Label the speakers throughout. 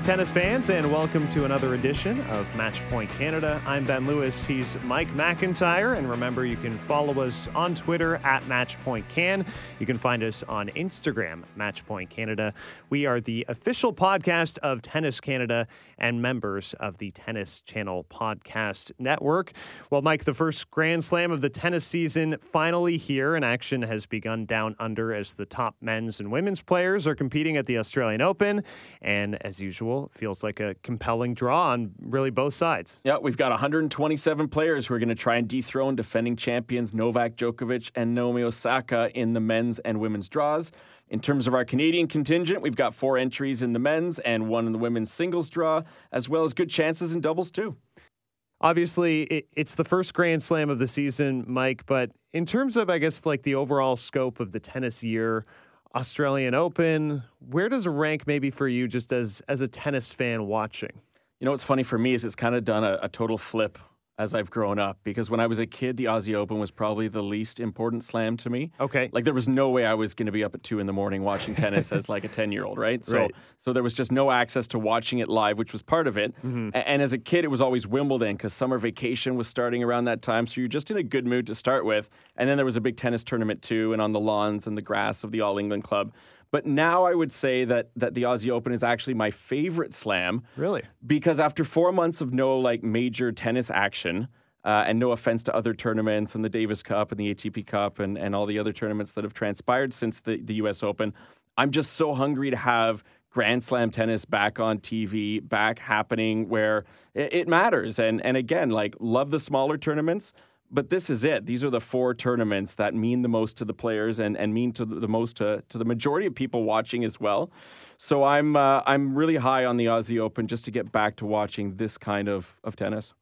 Speaker 1: Hey, tennis fans, and welcome to another edition of Matchpoint Canada. I'm Ben Lewis. He's Mike McIntyre. And remember, you can follow us on Twitter at Matchpoint Can. You can find us on Instagram, Matchpoint Canada. We are the official podcast of Tennis Canada and members of the Tennis Channel Podcast Network. Well, Mike, the first Grand Slam of the tennis season finally here, and action has begun down under as the top men's and women's players are competing at the Australian Open. And as usual, usual. Feels like a compelling draw on really both sides.
Speaker 2: Yeah, we've got 127 players who are going to try and dethrone defending champions Novak Djokovic and Naomi Osaka in the men's and women's draws. In terms of our Canadian contingent, we've got four entries in the men's and one in the women's singles draw, as well as good chances in doubles too.
Speaker 1: Obviously, it's the first Grand Slam of the season, Mike, but in terms of, I guess, like the overall scope of the tennis year, Australian Open. Where does it rank maybe for you just as as a tennis fan watching?
Speaker 2: You know what's funny for me is it's kind of done a, a total flip as I've grown up because when I was a kid, the Aussie Open was probably the least important slam to me.
Speaker 1: Okay.
Speaker 2: Like there was no way I was going to be up at two in the morning watching tennis as like a 10 year old, right? So,
Speaker 1: right.
Speaker 2: so there was just no access to watching it live, which was part of it. Mm-hmm. And as a kid, it was always Wimbledon because summer vacation was starting around that time. So you're just in a good mood to start with. And then there was a big tennis tournament too, and on the lawns and the grass of the All England Club. But now I would say that that the Aussie Open is actually my favorite slam.
Speaker 1: Really?
Speaker 2: Because after four months of no like major tennis action, uh, and no offense to other tournaments and the Davis Cup and the ATP Cup and, and all the other tournaments that have transpired since the, the US Open, I'm just so hungry to have Grand Slam tennis back on TV, back happening where it, it matters. And and again, like love the smaller tournaments, but this is it. These are the four tournaments that mean the most to the players and, and mean to the, most to, to the majority of people watching as well. So I'm uh, I'm really high on the Aussie Open just to get back to watching this kind of, of tennis.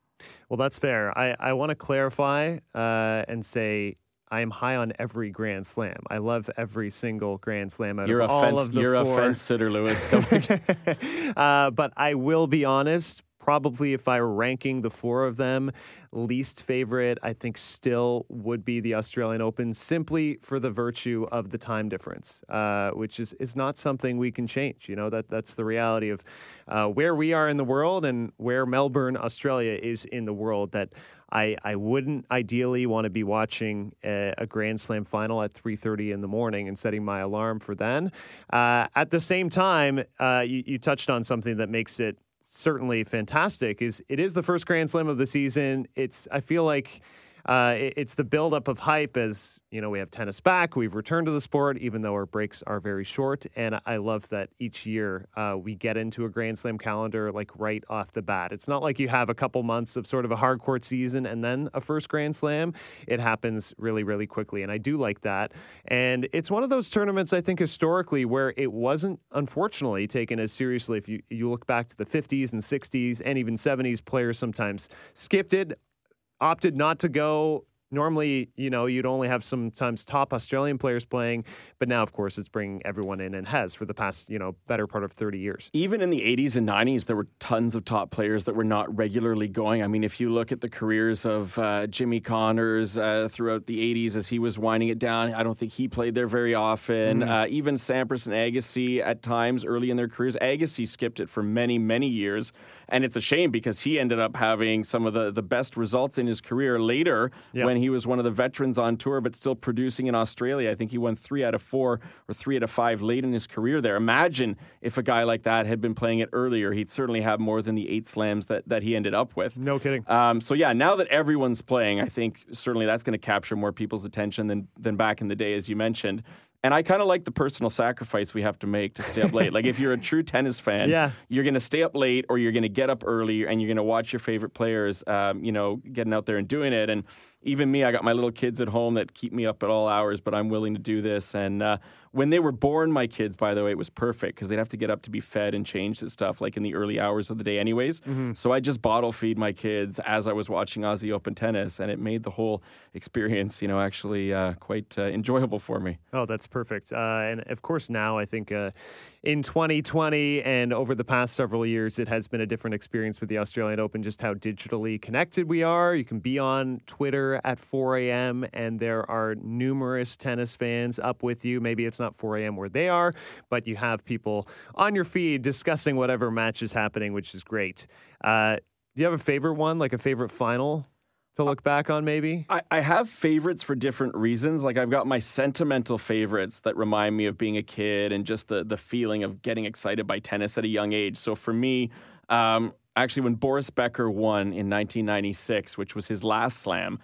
Speaker 1: Well, that's fair. I, I want to clarify uh, and say I am high on every Grand Slam. I love every single Grand Slam out
Speaker 2: you're
Speaker 1: of all
Speaker 2: fence,
Speaker 1: of the
Speaker 2: You're
Speaker 1: four.
Speaker 2: a fence sitter, Lewis.
Speaker 1: uh, but I will be honest probably if I were ranking the four of them, least favorite, I think still would be the Australian Open simply for the virtue of the time difference, uh, which is, is not something we can change. You know, that that's the reality of uh, where we are in the world and where Melbourne, Australia is in the world that I, I wouldn't ideally want to be watching a, a, Grand Slam final at 3:30 in the morning and setting my alarm for then. Uh, at the same time, uh, you, you touched on something that makes it certainly fantastic is it is the first Grand Slam of the season. It's I feel like uh, it, it's the buildup of hype as you know we have tennis back. We've returned to the sport, even though our breaks are very short. And I love that each year uh, we get into a Grand Slam calendar like right off the bat. It's not like you have a couple months of sort of a hard court season and then a first Grand Slam. It happens really, really quickly, and I do like that. And it's one of those tournaments I think historically where it wasn't unfortunately taken as seriously. If you you look back to the 50s and 60s and even 70s, players sometimes skipped it opted not to go normally, you know, you'd only have sometimes top Australian players playing, but now, of course, it's bringing everyone in and has for the past, you know, better part of 30 years.
Speaker 2: Even in the 80s and 90s, there were tons of top players that were not regularly going. I mean, if you look at the careers of uh, Jimmy Connors uh, throughout the 80s as he was winding it down, I don't think he played there very often. Mm. Uh, even Sampras and Agassi at times early in their careers, Agassi skipped it for many, many years. And it's a shame because he ended up having some of the, the best results in his career later yep. when he was one of the veterans on tour, but still producing in Australia. I think he won three out of four or three out of five late in his career there. Imagine if a guy like that had been playing it earlier. He'd certainly have more than the eight slams that, that he ended up with.
Speaker 1: No kidding.
Speaker 2: Um, so, yeah, now that everyone's playing, I think certainly that's going to capture more people's attention than, than back in the day, as you mentioned. And I kind of like the personal sacrifice we have to make to stay up late. like if you're a true tennis fan,
Speaker 1: yeah.
Speaker 2: you're going to stay up late or you're going to get up early and you're going to watch your favorite players, um, you know, getting out there and doing it. And even me, I got my little kids at home that keep me up at all hours, but I'm willing to do this. And uh, when they were born, my kids, by the way, it was perfect because they'd have to get up to be fed and changed and stuff like in the early hours of the day, anyways. Mm-hmm. So I just bottle feed my kids as I was watching Aussie Open tennis, and it made the whole experience, you know, actually uh, quite uh, enjoyable for me.
Speaker 1: Oh, that's perfect. Uh, and of course, now I think uh, in 2020 and over the past several years, it has been a different experience with the Australian Open, just how digitally connected we are. You can be on Twitter here at 4 a.m. and there are numerous tennis fans up with you. Maybe it's not 4 a.m. where they are, but you have people on your feed discussing whatever match is happening, which is great. Uh, do you have a favorite one, like a favorite final? to look back on maybe?
Speaker 2: I, I, have favorites for different reasons. Like I've got my sentimental favorites that remind me of being a kid and just the the feeling of getting excited by tennis at a young age. So for me, um, actually when Boris Becker won in 1996, which was his last slam,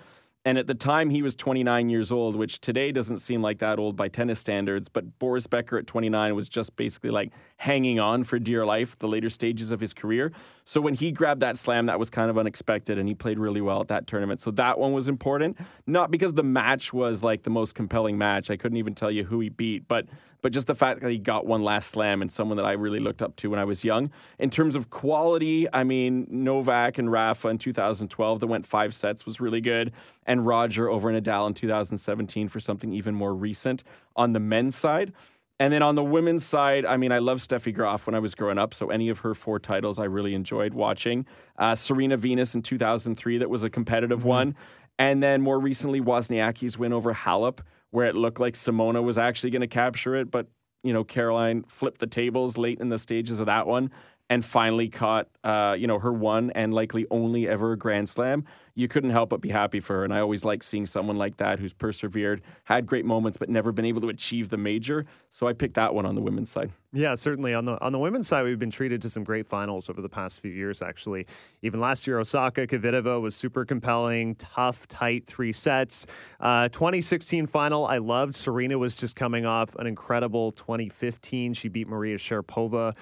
Speaker 2: and at the time, he was 29 years old, which today doesn't seem like that old by tennis standards. But Boris Becker at 29 was just basically like hanging on for dear life the later stages of his career. So when he grabbed that slam, that was kind of unexpected, and he played really well at that tournament. So that one was important, not because the match was like the most compelling match. I couldn't even tell you who he beat, but but just the fact that he got one last slam and someone that I really looked up to when I was young. In terms of quality, I mean Novak and Rafa in 2012 that went five sets was really good, and Roger over in Nadal in 2017 for something even more recent on the men's side. And then on the women's side, I mean, I love Steffi Graf when I was growing up. So any of her four titles, I really enjoyed watching. Uh, Serena Venus in 2003, that was a competitive mm-hmm. one. And then more recently, Wozniacki's win over Halep, where it looked like Simona was actually going to capture it. But, you know, Caroline flipped the tables late in the stages of that one and finally caught, uh, you know, her one and likely only ever Grand Slam you couldn't help but be happy for her. And I always like seeing someone like that who's persevered, had great moments, but never been able to achieve the major. So I picked that one on the women's side.
Speaker 1: Yeah, certainly on the on the women's side, we've been treated to some great finals over the past few years. Actually, even last year, Osaka Kvitova was super compelling, tough, tight three sets. Uh, 2016 final, I loved. Serena was just coming off an incredible 2015. She beat Maria Sharapova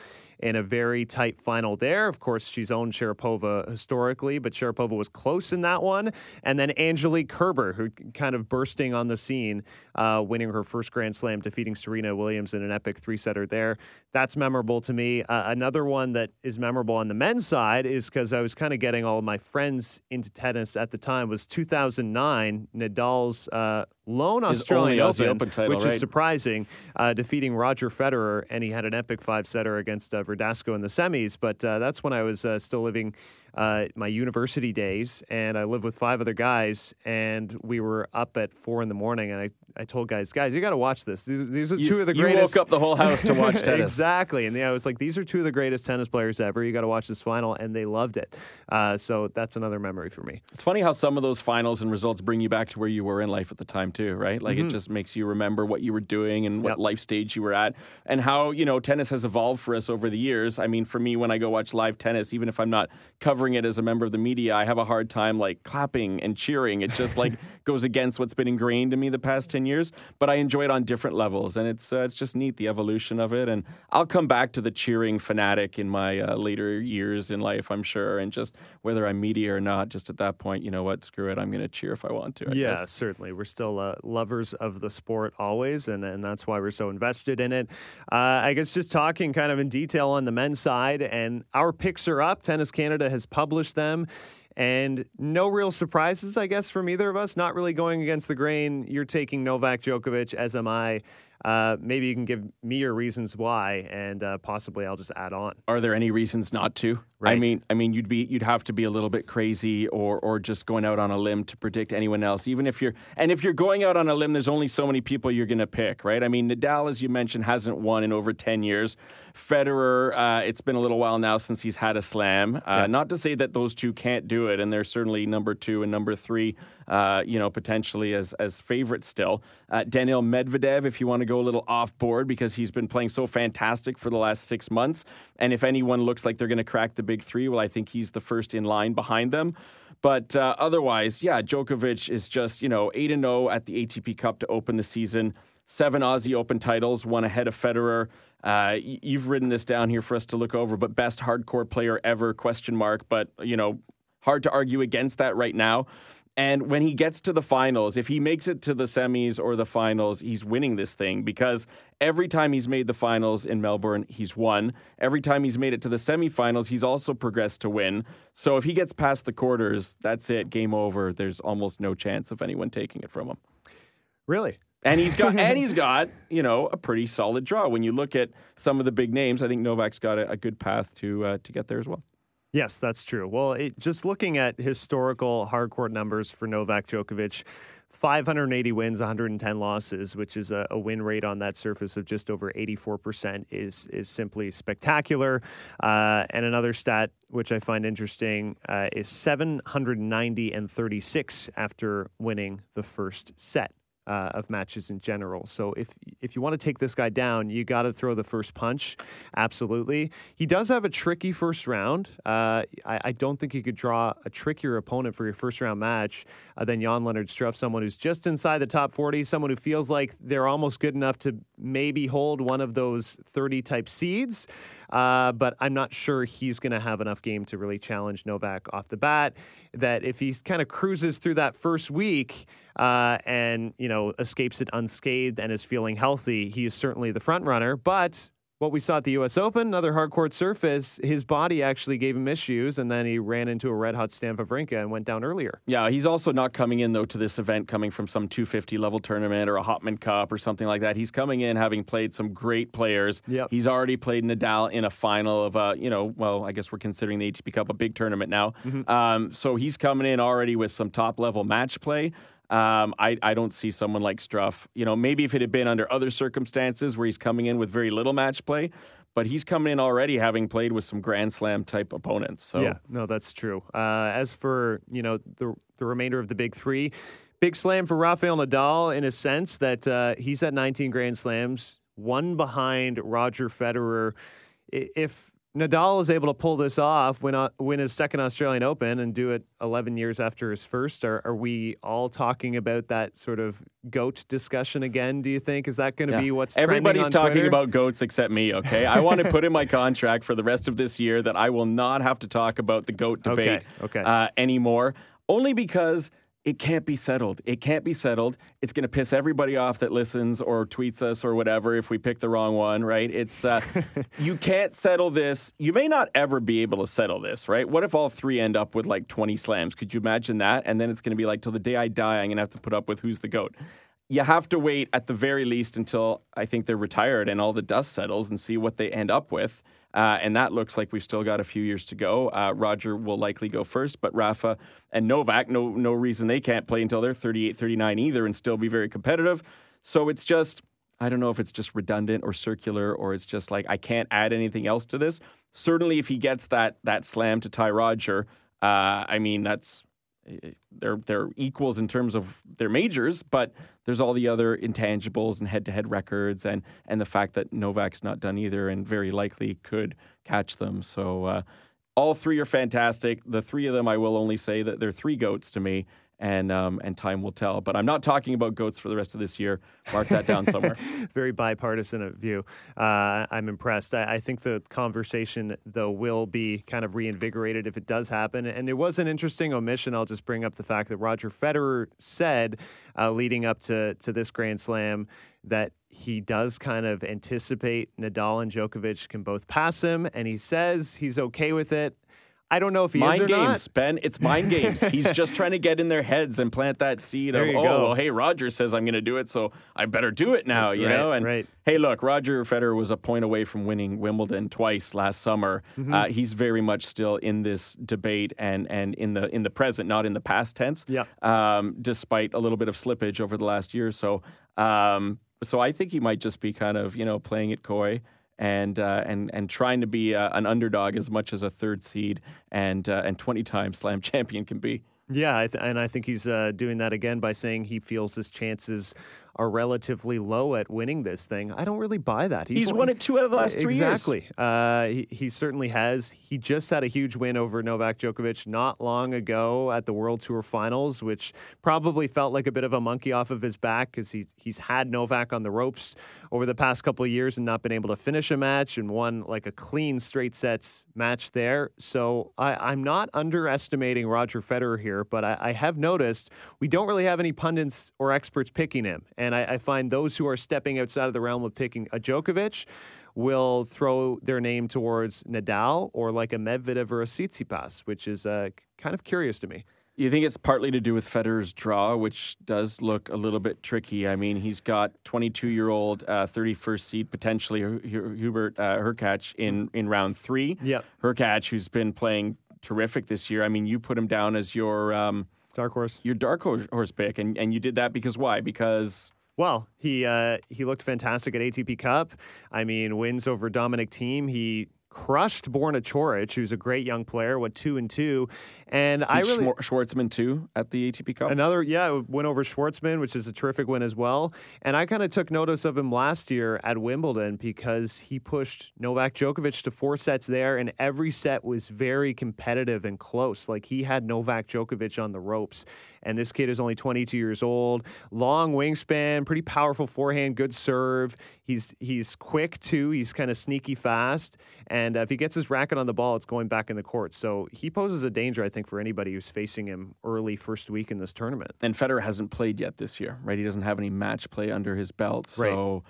Speaker 1: in a very tight final there. Of course, she's owned Sharapova historically, but Sharapova was close in that one. And then Angelique Kerber, who kind of bursting on the scene, uh, winning her first Grand Slam, defeating Serena Williams in an epic three setter there. That's memorable to me. Uh, another one that is memorable on the men's side is because I was kind of getting all of my friends into tennis at the time was 2009, Nadal's uh, lone
Speaker 2: His
Speaker 1: Australian
Speaker 2: Open, Open title,
Speaker 1: which
Speaker 2: right?
Speaker 1: is surprising, uh, defeating Roger Federer, and he had an epic five setter against uh, Verdasco in the semis. But uh, that's when I was uh, still living uh, my university days, and I lived with five other guys, and we were up at four in the morning, and I, I told guys, guys, you got to watch this. These, are
Speaker 2: you,
Speaker 1: two of the greatest.
Speaker 2: You woke up the whole house to watch tennis.
Speaker 1: exactly, and yeah, I was like, these are two of the greatest tennis players ever. You got to watch this final, and they loved it. Uh, so that's another memory for me.
Speaker 2: It's funny how some of those finals and results bring you back to where you were in life at the time too, right? Like mm-hmm. it just makes you remember what you were doing and what yep. life stage you were at, and how you know tennis has evolved for us over the years. I mean, for me, when I go watch live tennis, even if I'm not covering it as a member of the media, I have a hard time like clapping and cheering. It just like goes against what's been ingrained in me the past 10 years, but I enjoy it on different levels and it's uh, it's just neat the evolution of it and I'll come back to the cheering fanatic in my uh, later years in life, I'm sure, and just whether I'm media or not, just at that point, you know what, screw it, I'm going to cheer if I want to. I
Speaker 1: yeah,
Speaker 2: guess.
Speaker 1: certainly. We're still uh, lovers of the sport always and and that's why we're so invested in it. Uh, I guess just talking kind of in detail on the men's side and our picks are up. Tennis Canada has published them. And no real surprises, I guess, from either of us. Not really going against the grain. You're taking Novak Djokovic, as am I. Uh, maybe you can give me your reasons why, and uh, possibly I'll just add on.
Speaker 2: Are there any reasons not to?
Speaker 1: Right.
Speaker 2: I mean, I mean, you'd be you'd have to be a little bit crazy, or or just going out on a limb to predict anyone else. Even if you're, and if you're going out on a limb, there's only so many people you're going to pick, right? I mean, Nadal, as you mentioned, hasn't won in over ten years. Federer, uh, it's been a little while now since he's had a slam. Uh, yeah. Not to say that those two can't do it, and they're certainly number two and number three, uh, you know, potentially as as favorites still. Uh, Daniil Medvedev, if you want to go a little off board, because he's been playing so fantastic for the last six months, and if anyone looks like they're going to crack the big three, well, I think he's the first in line behind them. But uh, otherwise, yeah, Djokovic is just you know eight and zero oh at the ATP Cup to open the season seven Aussie Open titles, one ahead of Federer. Uh, you've written this down here for us to look over, but best hardcourt player ever? Question mark. But you know, hard to argue against that right now. And when he gets to the finals, if he makes it to the semis or the finals, he's winning this thing because every time he's made the finals in Melbourne, he's won. Every time he's made it to the semifinals, he's also progressed to win. So if he gets past the quarters, that's it, game over. There's almost no chance of anyone taking it from him.
Speaker 1: Really?
Speaker 2: And he's got and he's got, you know, a pretty solid draw. When you look at some of the big names, I think Novak's got a, a good path to uh, to get there as well.
Speaker 1: Yes, that's true. Well, it, just looking at historical hardcourt numbers for Novak Djokovic, 580 wins, 110 losses, which is a, a, win rate on that surface of just over 84%, is is simply spectacular. Uh, and another stat which I find interesting uh, is 790 and 36 after winning the first set uh, of matches in general. So if if you want to take this guy down, you got to throw the first punch. Absolutely, he does have a tricky first round. Uh, I, I, don't think you could draw a trickier opponent for your first round match uh, than Jan Leonard Struff, someone who's just inside the top forty, someone who feels like they're almost good enough to maybe hold one of those thirty type seeds. Uh, but I'm not sure he's going to have enough game to really challenge Novak off the bat. That if he kind of cruises through that first week uh, and you know escapes it unscathed and is feeling healthy, he is certainly the front runner. But what we saw at the U.S. Open, another hardcourt surface, his body actually gave him issues, and then he ran into a red hot Stan Wawrinka and went down earlier.
Speaker 2: Yeah, he's also not coming in though to this event coming from some 250 level tournament or a Hopman Cup or something like that. He's coming in having played some great players.
Speaker 1: Yep.
Speaker 2: He's already played Nadal in a final of a, you know, well, I guess we're considering the ATP Cup a big tournament now. Mm-hmm. Um, so he's coming in already with some top level match play. Um, I, I don't see someone like Struff. You know, maybe if it had been under other circumstances where he's coming in with very little match play, but he's coming in already having played with some Grand Slam type opponents. So
Speaker 1: yeah, no, that's true. Uh, as for you know the the remainder of the big three, big slam for Rafael Nadal in a sense that uh, he's at 19 Grand Slams, one behind Roger Federer. If Nadal is able to pull this off, win, uh, win his second Australian Open, and do it 11 years after his first. Are, are we all talking about that sort of goat discussion again? Do you think is that going to yeah. be what's
Speaker 2: everybody's talking
Speaker 1: Twitter?
Speaker 2: about goats except me? Okay, I want to put in my contract for the rest of this year that I will not have to talk about the goat debate
Speaker 1: okay. Okay.
Speaker 2: Uh, anymore, only because it can't be settled. It can't be settled. It's going to piss everybody off that listens or tweets us or whatever if we pick the wrong one, right? It's uh, you can't settle this. You may not ever be able to settle this, right? What if all three end up with like 20 slams? Could you imagine that? And then it's going to be like till the day I die, I'm going to have to put up with who's the goat. You have to wait at the very least until I think they're retired and all the dust settles and see what they end up with. Uh, and that looks like we've still got a few years to go. Uh, Roger will likely go first, but Rafa and Novak, no, no reason they can't play until they're 38, 39 either and still be very competitive. So it's just, I don't know if it's just redundant or circular or it's just like I can't add anything else to this. Certainly, if he gets that that slam to tie Roger, uh, I mean that's they're they're equals in terms of their majors, but there's all the other intangibles and head-to-head records, and and the fact that Novak's not done either, and very likely could catch them. So uh, all three are fantastic. The three of them, I will only say that they're three goats to me, and um, and time will tell. But I'm not talking about goats for the rest of this year. Mark that down somewhere.
Speaker 1: Very bipartisan view. Uh, I'm impressed. I, I, think the conversation though will be kind of reinvigorated if it does happen. And it was an interesting omission. I'll just bring up the fact that Roger Federer said uh, leading up to to this Grand Slam that he does kind of anticipate Nadal and Djokovic can both pass him, and he says he's okay with it. I don't know if he
Speaker 2: mind
Speaker 1: is
Speaker 2: games,
Speaker 1: not.
Speaker 2: Ben. It's mind games. He's just trying to get in their heads and plant that seed
Speaker 1: there
Speaker 2: of,
Speaker 1: oh,
Speaker 2: go. well, hey, Roger says I'm going to do it, so I better do it now, you
Speaker 1: right,
Speaker 2: know? And
Speaker 1: right.
Speaker 2: hey, look, Roger Federer was a point away from winning Wimbledon twice last summer. Mm-hmm. Uh, he's very much still in this debate and and in the in the present, not in the past tense.
Speaker 1: Yeah.
Speaker 2: Um, despite a little bit of slippage over the last year or so. Um, so I think he might just be kind of you know playing it coy and uh, and and trying to be uh, an underdog as much as a third seed and uh, and 20 time slam champion can be.
Speaker 1: Yeah, I th- and I think he's uh, doing that again by saying he feels his chances are relatively low at winning this thing. I don't really buy that.
Speaker 2: He's, He's won, won, it two out of the last three
Speaker 1: exactly. years. Exactly. Uh, he, he, certainly has. He just had a huge win over Novak Djokovic not long ago at the World Tour Finals, which probably felt like a bit of a monkey off of his back because he, he's had Novak on the ropes over the past couple of years and not been able to finish a match and won like a clean straight sets match there. So I, am not underestimating Roger Federer here, but I, I have noticed we don't really have any pundits or experts picking him. And I, I find those who are stepping outside of the realm of picking a Djokovic will throw their name towards Nadal or like a Medvedev or a Tsitsipas, which is uh, kind of curious to me.
Speaker 2: You think it's partly to do with Federer's draw, which does look a little bit tricky. I mean, he's got 22 year old, uh, 31st seed potentially Hubert uh, Hurkacz in in round three.
Speaker 1: Yeah,
Speaker 2: Hurkacz, who's been playing terrific this year. I mean, you put him down as your um,
Speaker 1: dark horse,
Speaker 2: your dark horse pick, and and you did that because why? Because
Speaker 1: well, he uh, he looked fantastic at ATP Cup. I mean, wins over Dominic Thiem. He crushed Borna Coric, who's a great young player, went two and two. And
Speaker 2: Beat
Speaker 1: I really
Speaker 2: Schwartzman too at the ATP Cup.
Speaker 1: Another yeah, win over Schwartzman, which is a terrific win as well. And I kind of took notice of him last year at Wimbledon because he pushed Novak Djokovic to four sets there, and every set was very competitive and close. Like he had Novak Djokovic on the ropes. And this kid is only 22 years old, long wingspan, pretty powerful forehand, good serve. He's he's quick too. He's kind of sneaky fast, and uh, if he gets his racket on the ball, it's going back in the court. So he poses a danger, I think, for anybody who's facing him early first week in this tournament.
Speaker 2: And Federer hasn't played yet this year, right? He doesn't have any match play under his belt, so. Right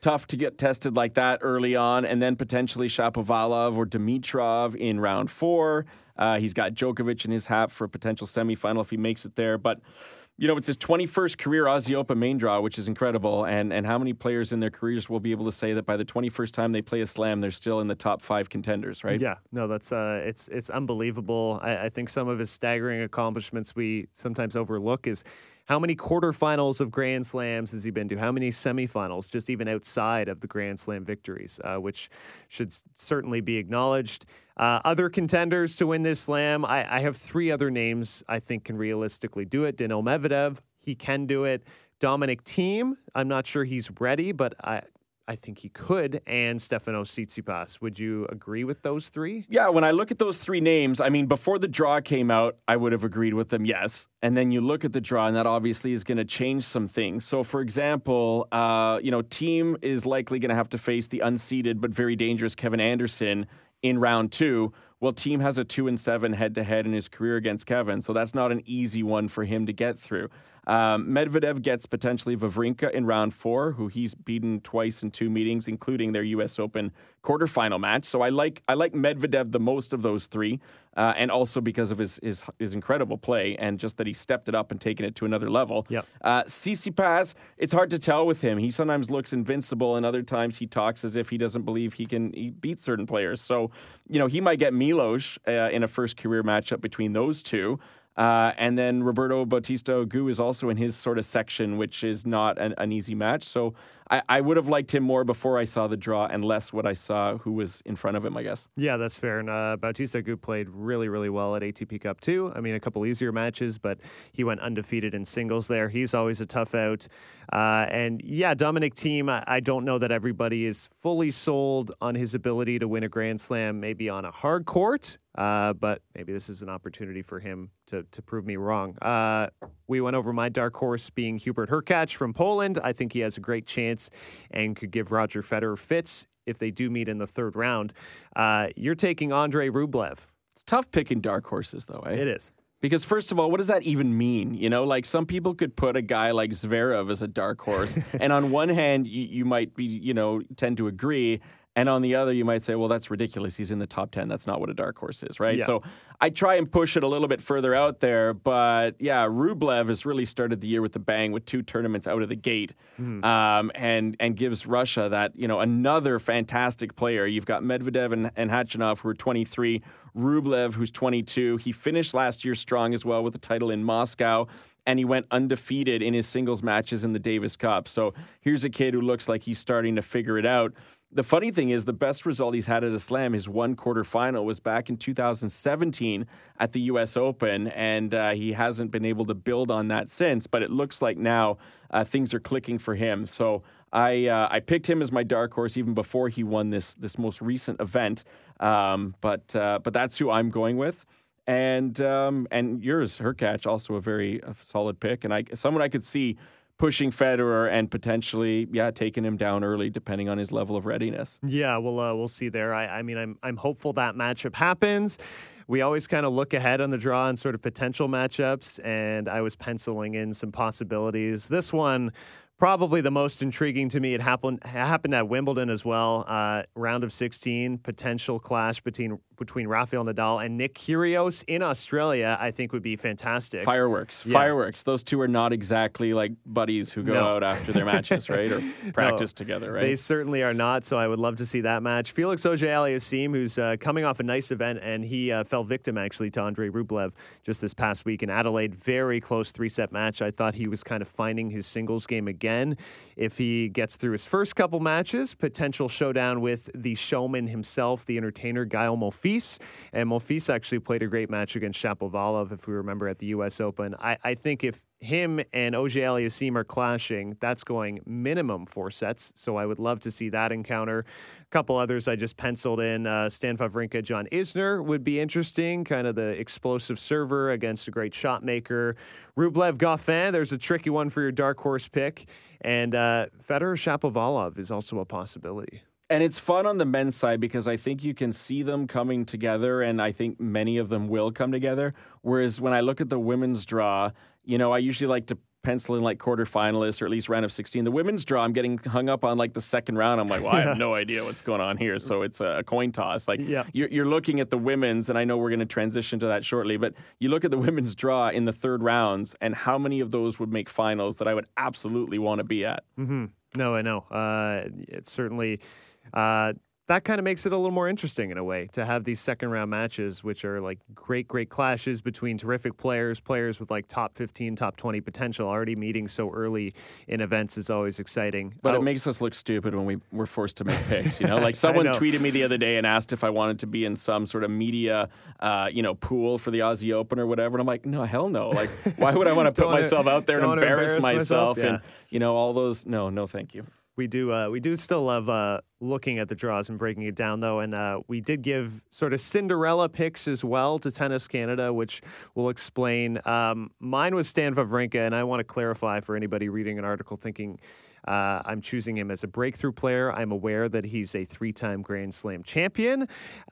Speaker 2: tough to get tested like that early on, and then potentially Shapovalov or Dimitrov in round four. Uh, he's got Djokovic in his hat for a potential semifinal if he makes it there. But you know, it's his 21st career Aussie Open main draw, which is incredible. And and how many players in their careers will be able to say that by the 21st time they play a slam, they're still in the top five contenders, right?
Speaker 1: Yeah, no, that's uh, it's it's unbelievable. I, I think some of his staggering accomplishments we sometimes overlook is how many quarterfinals of Grand Slams has he been to? How many semifinals, just even outside of the Grand Slam victories, uh, which should certainly be acknowledged. Uh, other contenders to win this slam, I, I, have three other names I think can realistically do it. Daniil Medvedev, he can do it. Dominic Thiem, I'm not sure he's ready, but I, I think he could, and Stefano Tsitsipas. Would you agree with those three?
Speaker 2: Yeah, when I look at those three names, I mean, before the draw came out, I would have agreed with them, yes. And then you look at the draw, and that obviously is going to change some things. So, for example, uh, you know, Thiem is likely going to have to face the unseeded but very dangerous Kevin Anderson in round two. Well, Thiem has a two and seven head to head in his career against Kevin, so that's not an easy one for him to get through. Um, Medvedev gets potentially Wawrinka in round four, who he's beaten twice in two meetings, including their U.S. Open quarterfinal match. So I like I like Medvedev the most of those three, uh, and also because of his, his, his incredible play and just that he stepped it up and taken it to another level.
Speaker 1: Yep.
Speaker 2: Uh, Tsitsipas, it's hard to tell with him. He sometimes looks invincible, and other times he talks as if he doesn't believe he can he beat certain players. So you know he might get Milos uh, in a first career matchup between those two. Uh, and then Roberto Bautista Agut is also in his sort of section, which is not an, an easy match. So I, I, would have liked him more before I saw the draw and less what I saw who was in front of him, I guess.
Speaker 1: Yeah, that's fair. And uh, Bautista Agut played really, really well at ATP Cup too. I mean, a couple easier matches, but he went undefeated in singles there. He's always a tough out. Uh, and yeah, Dominic Thiem, I, I don't know that everybody is fully sold on his ability to win a Grand Slam, maybe on a hard court. Uh, but maybe this is an opportunity for him to, to prove me wrong. Uh, we went over my dark horse being Hubert Hurkacz from Poland. I think he has a great chance and could give Roger Federer fits if they do meet in the third round. Uh, you're taking Andre Rublev.
Speaker 2: It's tough picking dark horses, though. Eh?
Speaker 1: It is.
Speaker 2: Because first of all, what does that even mean? You know, like some people could put a guy like Zverev as a dark horse, and on one hand, you, you, might be, you know, tend to agree, and on the other, you might say, well, that's ridiculous. He's in the top 10. That's not what a dark horse is, right?
Speaker 1: Yeah.
Speaker 2: So I try and push it a little bit further out there. But yeah, Rublev has really started the year with the bang with two tournaments out of the gate mm. um, and, and gives Russia that, you know, another fantastic player. You've got Medvedev and, and Khachanov, who are 23, Rublev, who's 22. He finished last year strong as well with a title in Moscow and he went undefeated in his singles matches in the Davis Cup. So here's a kid who looks like he's starting to figure it out. The funny thing is, the best result he's had at a slam, his one quarter final, was back in 2017 at the U.S. Open, and uh, he hasn't been able to build on that since. But it looks like now uh, things are clicking for him. So I uh, I picked him as my dark horse even before he won this this most recent event. Um, but uh, but that's who I'm going with. And um, and yours, Hurkacz, also a very uh, solid pick, and I someone I could see pushing Federer and potentially, yeah, taking him down early, depending on his level of readiness.
Speaker 1: Yeah, well, uh, we'll see there. I, I mean, I'm I'm hopeful that matchup happens. We always kind of look ahead on the draw and sort of potential matchups, and I was penciling in some possibilities. This one probably the most intriguing to me. It happened happened at Wimbledon as well. Uh, round of 16, potential clash between between Rafael Nadal and Nick Kyrgios in Australia. I think would be fantastic.
Speaker 2: Fireworks, yeah. fireworks. Those two are not exactly like buddies who go no. out after their matches, right, or practice no, together, right?
Speaker 1: They certainly are not. So I would love to see that match. Felix Auger-Aliassime, who's uh, coming off a nice event, and he uh, fell victim actually to Andre Rublev just this past week in Adelaide. Very close three set match. I thought he was kind of finding his singles game again again. If he gets through his first couple matches, potential showdown with the showman himself, the entertainer Gael Monfils. And Monfils actually played a great match against Shapovalov, if we remember, at the U.S. Open. I, I think if him and Auger-Aliassime are clashing, that's going minimum four sets. So I would love to see that encounter. Couple others I just penciled in. Uh, Stan Wawrinka, John Isner would be interesting. Kind of the explosive server against a great shot maker. Rublev Goffin, there's a tricky one for your dark horse pick. And uh, Federer Shapovalov is also a possibility.
Speaker 2: And it's fun on the men's side because I think you can see them coming together, and I think many of them will come together. Whereas when I look at the women's draw, you know, I usually like to pencil in like quarterfinalists or at least round of 16. The women's draw, I'm getting hung up on like the second round. I'm like, well, I have no idea what's going on here. So it's a coin toss. Like yeah. you're, you're looking at the women's, and I know we're going to transition to that shortly, but you look at the women's draw in the third rounds, and how many of those would make finals that I would absolutely want to be at?
Speaker 1: Mm-hmm. No, I know. Uh, it's certainly uh, that kind of makes it a little more interesting in a way to have these second round matches, which are like great, great clashes between terrific players, players with like top 15, top 20 potential. Already meeting so early in events is always exciting.
Speaker 2: But oh. it makes us look stupid when we were forced to make picks. You know, like someone tweeted me the other day and asked if I wanted to be in some sort of media, uh, you know, pool for the Aussie Open or whatever. And I'm like, no, hell no. Like, why would I want to put myself out there and embarrass, embarrass myself, myself yeah. and, you know, all those? No, no, thank you.
Speaker 1: We do. Uh, we do still love uh, looking at the draws and breaking it down, though. And uh, we did give sort of Cinderella picks as well to Tennis Canada, which we'll explain. Um, mine was Stan Wawrinka, and I want to clarify for anybody reading an article thinking uh, I'm choosing him as a breakthrough player. I'm aware that he's a three time Grand Slam champion.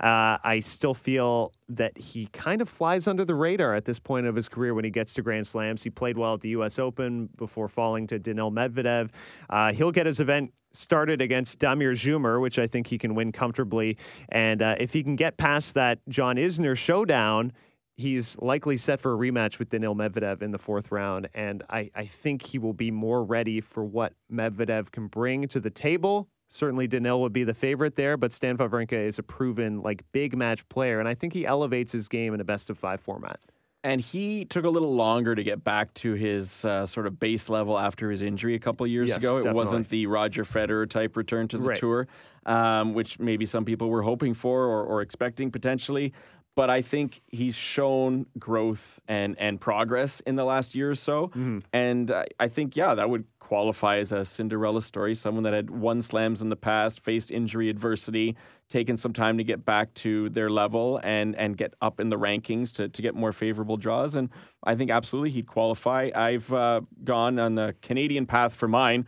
Speaker 1: Uh, I still feel that he kind of flies under the radar at this point of his career when he gets to Grand Slams. He played well at the U.S. Open before falling to Daniil Medvedev. Uh, he'll get his event started against Damir Dzumhur, which I think he can win comfortably. And uh, if he can get past that John Isner showdown, he's likely set for a rematch with Daniil Medvedev in the fourth round. And I, I think he will be more ready for what Medvedev can bring to the table. Certainly, Daniil would be the favorite there, but Stan Wawrinka is a proven like big match player, and I think he elevates his game in a best of five format
Speaker 2: and he took a little longer to get back to his uh, sort of base level after his injury a couple years
Speaker 1: yes,
Speaker 2: ago. It wasn't the Roger Federer type return to the
Speaker 1: right.
Speaker 2: tour, um, which maybe some people were hoping for or, or expecting potentially. But I think he's shown growth and and progress in the last year or so, mm-hmm. and I, I think yeah, that would qualify as a Cinderella story. Someone that had won slams in the past, faced injury adversity, taken some time to get back to their level and and get up in the rankings to, to get more favorable draws. And I think absolutely he'd qualify. I've uh, gone on the Canadian path for mine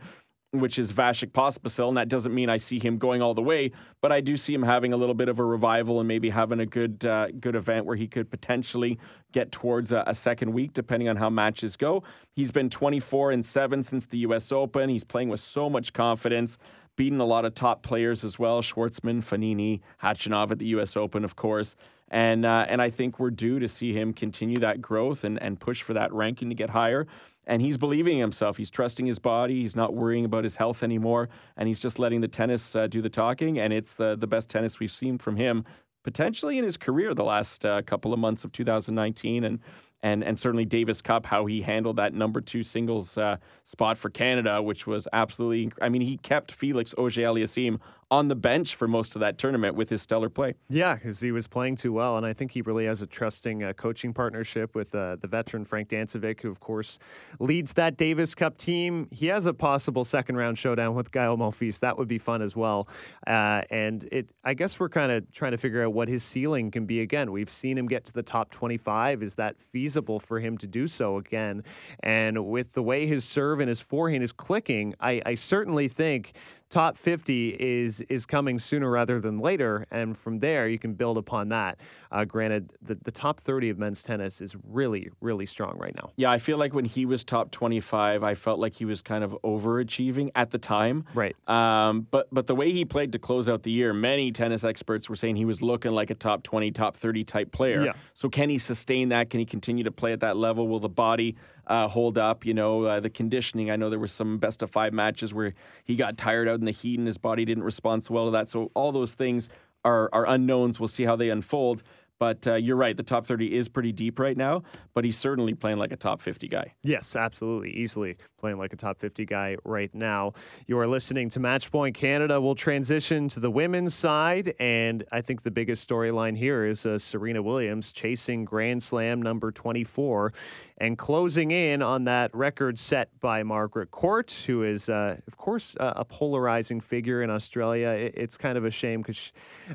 Speaker 2: which is Vasek Pospisil, and that doesn't mean I see him going all the way, but I do see him having a little bit of a revival and maybe having a good uh, good event where he could potentially get towards a, a, second week, depending on how matches go. He's been 24 and seven since the U.S. Open. He's playing with so much confidence, beating a lot of top players as well: Schwartzman, Fognini, Khachanov at the U.S. Open, of course. And uh, and I think we're due to see him continue that growth and and push for that ranking to get higher and he's believing himself. He's trusting his body. He's not worrying about his health anymore, and he's just letting the tennis uh, do the talking. And it's the the best tennis we've seen from him potentially in his career the last uh, couple of months of 2019 and and and certainly Davis Cup how he handled that number 2 singles uh, spot for Canada which was absolutely I mean he kept Felix Auger-Aliassime on the bench for most of that tournament with his stellar play.
Speaker 1: Yeah, because he was playing too well, and I think he really has a trusting uh, coaching partnership with uh, the veteran Frank Dancevic, who of course leads that Davis Cup team. He has a possible second round showdown with Gael Monfils. That would be fun as well. Uh, and it, I guess we're kind of trying to figure out what his ceiling can be again. We've seen him get to the top 25. Is that feasible for him to do so again? And with the way his serve and his forehand is clicking, I, I certainly think top 50 is is coming sooner rather than later, and from there you can build upon that. Uh, granted, the, the top 30 of men's tennis is really, really strong right now.
Speaker 2: Yeah, I feel like when he was top 25, I felt like he was kind of overachieving at the time.
Speaker 1: Right.
Speaker 2: Um, but but the way he played to close out the year, many tennis experts were saying he was looking like a top 20, top 30 type player.
Speaker 1: Yeah.
Speaker 2: So can he sustain that? Can he continue to play at that level? Will the body uh, hold up? You know, uh, the conditioning. I know there were some best of five matches where he got tired out in the heat and his body didn't respond so well to that. So all those things are are unknowns. We'll see how they unfold. But uh, you're right, the top 30 is pretty deep right now, but he's certainly playing like a top 50 guy.
Speaker 1: Yes, absolutely. Easily playing like a top 50 guy right now. You are listening to Matchpoint Canada. We'll transition to the women's side. And I think the biggest storyline here is uh, Serena Williams chasing Grand Slam number 24 and closing in on that record set by Margaret Court, who is, uh, of course, uh, a polarizing figure in Australia. It, it's kind of a shame because she,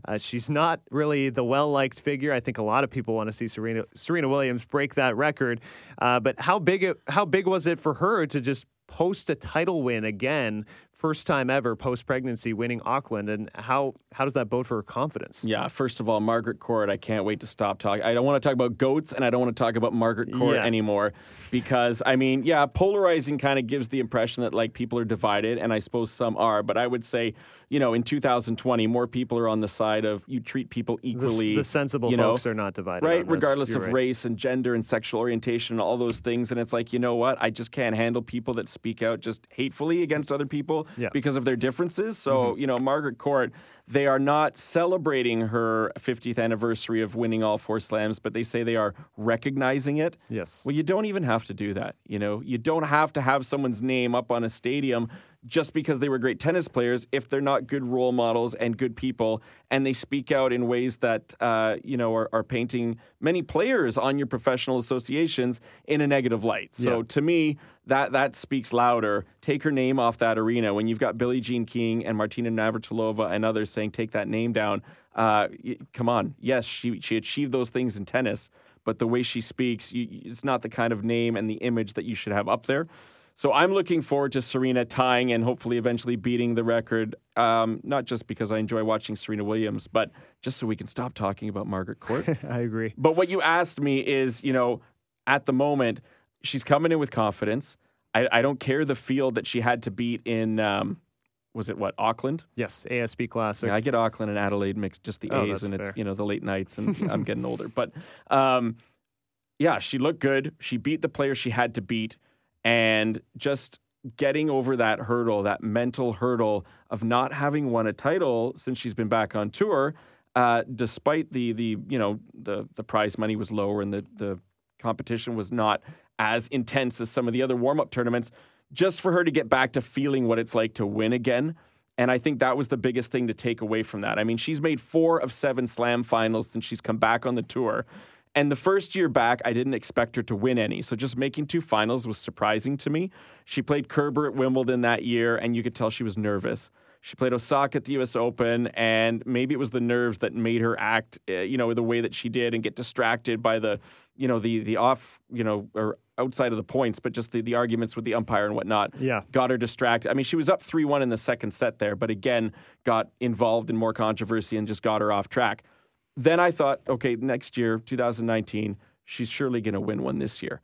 Speaker 1: uh, she's not really the well liked figure. I think a lot of people want to see Serena Serena Williams break that record. Uh, but how big it, how big was it for her to just post a title win again first time ever post pregnancy winning Auckland, and how how does that bode for her confidence?
Speaker 2: Yeah, first of all, Margaret Court, I can't wait to stop talking. I don't want to talk about goats, and I don't want to talk about Margaret Court
Speaker 1: Yeah.
Speaker 2: anymore because I mean, yeah, polarizing kind of gives the impression that like people are divided, and I suppose some are, but I would say, you know, in 2020, more people are on the side of you treat people equally.
Speaker 1: the sensible
Speaker 2: you know,
Speaker 1: folks are not divided,
Speaker 2: right regardless
Speaker 1: You're
Speaker 2: of
Speaker 1: right.
Speaker 2: race and gender and sexual orientation and all those things and it's like you know what i just can't handle people that speak out just hatefully against other people
Speaker 1: Yeah.
Speaker 2: because of their differences so mm-hmm. you know margaret court they are not celebrating her 50th anniversary of winning all four slams but they say they are recognizing it
Speaker 1: Yes.
Speaker 2: well, you don't even have to do that. You know, you don't have to have someone's name up on a stadium just because they were great tennis players if they're not good role models and good people, and they speak out in ways that uh, you know are, are painting many players on your professional associations in a negative light. So
Speaker 1: Yeah.
Speaker 2: to me, that that speaks louder. Take her name off that arena when you've got Billie Jean King and Martina Navratilova and others saying take that name down. Uh, come on, yes, she she achieved those things in tennis but the way she speaks, you, it's not the kind of name and the image that you should have up there. So I'm looking forward to Serena tying and hopefully eventually beating the record. Um, not just because I enjoy watching Serena Williams, but just so we can stop talking about Margaret Court.
Speaker 1: I agree.
Speaker 2: but what you asked me is, you know, at the moment, she's coming in with confidence. I, I don't care the field that she had to beat in, um, was it what, Auckland?
Speaker 1: Yes, ASB Classic.
Speaker 2: Yeah, I get Auckland and Adelaide mixed, just the
Speaker 1: Oh,
Speaker 2: A's, and it's
Speaker 1: fair.
Speaker 2: you know the late nights, and I'm getting older. But um, yeah, she looked good. She beat the player she had to beat, and just getting over that hurdle, that mental hurdle of not having won a title since she's been back on tour, uh, despite the the you know the the prize money was lower and the the competition was not as intense as some of the other warm up tournaments. Just for her to get back to feeling what it's like to win again. And I think that was the biggest thing to take away from that. I mean, she's made four of seven slam finals since she's come back on the tour. And the first year back, I didn't expect her to win any. So just making two finals was surprising to me. She played Kerber at Wimbledon that year, and you could tell she was nervous. She played Osaka at the U.S. Open, and maybe it was the nerves that made her act, uh, you know, the way that she did, and get distracted by the, you know, the the off, you know, or outside of the points, but just the, the arguments with the umpire and whatnot.
Speaker 1: Yeah.
Speaker 2: got her distracted. I mean, she was up three one in the second set there, but again, got involved in more controversy and just got her off track. Then I thought, okay, next year, 2019, she's surely going to win one this year.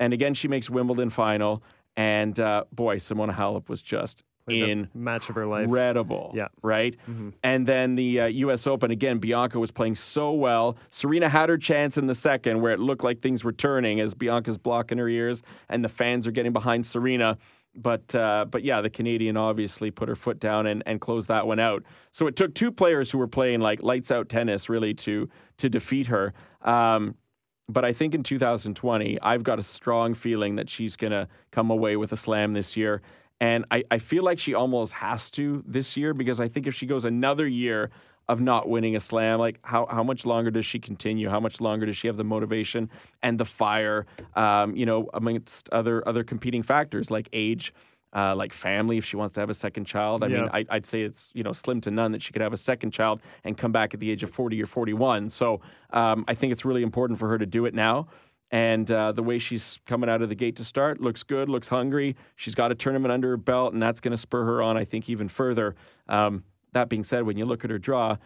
Speaker 2: And again, she makes Wimbledon final, and uh, boy, Simona Halep was just in
Speaker 1: match of her life.
Speaker 2: incredible.
Speaker 1: Yeah.
Speaker 2: Right? And then the uh, U.S. Open, again, Bianca was playing so well. Serena had her chance in the second where it looked like things were turning as Bianca's blocking her ears and the fans are getting behind Serena. But uh, but yeah, the Canadian obviously put her foot down and, and closed that one out. So it took two players who were playing like lights out tennis really to to defeat her. Um, but I think in 2020, I've got a strong feeling that she's to come away with a slam this year. And I, I feel like she almost has to this year because I think if she goes another year of not winning a slam, like how, how much longer does she continue? How much longer does she have the motivation and the fire, um, you know, amongst other, other competing factors like age? Uh, like family, if she wants to have a second child, I mean,
Speaker 1: Yeah.
Speaker 2: I, I'd say it's you know slim to none that she could have a second child and come back at the age of forty or forty-one. So um, I think it's really important for her to do it now. And uh, the way she's coming out of the gate to start looks good, looks hungry. She's got a tournament under her belt, and that's going to spur her on, I think, even further. Um, that being said, when you look at her draw,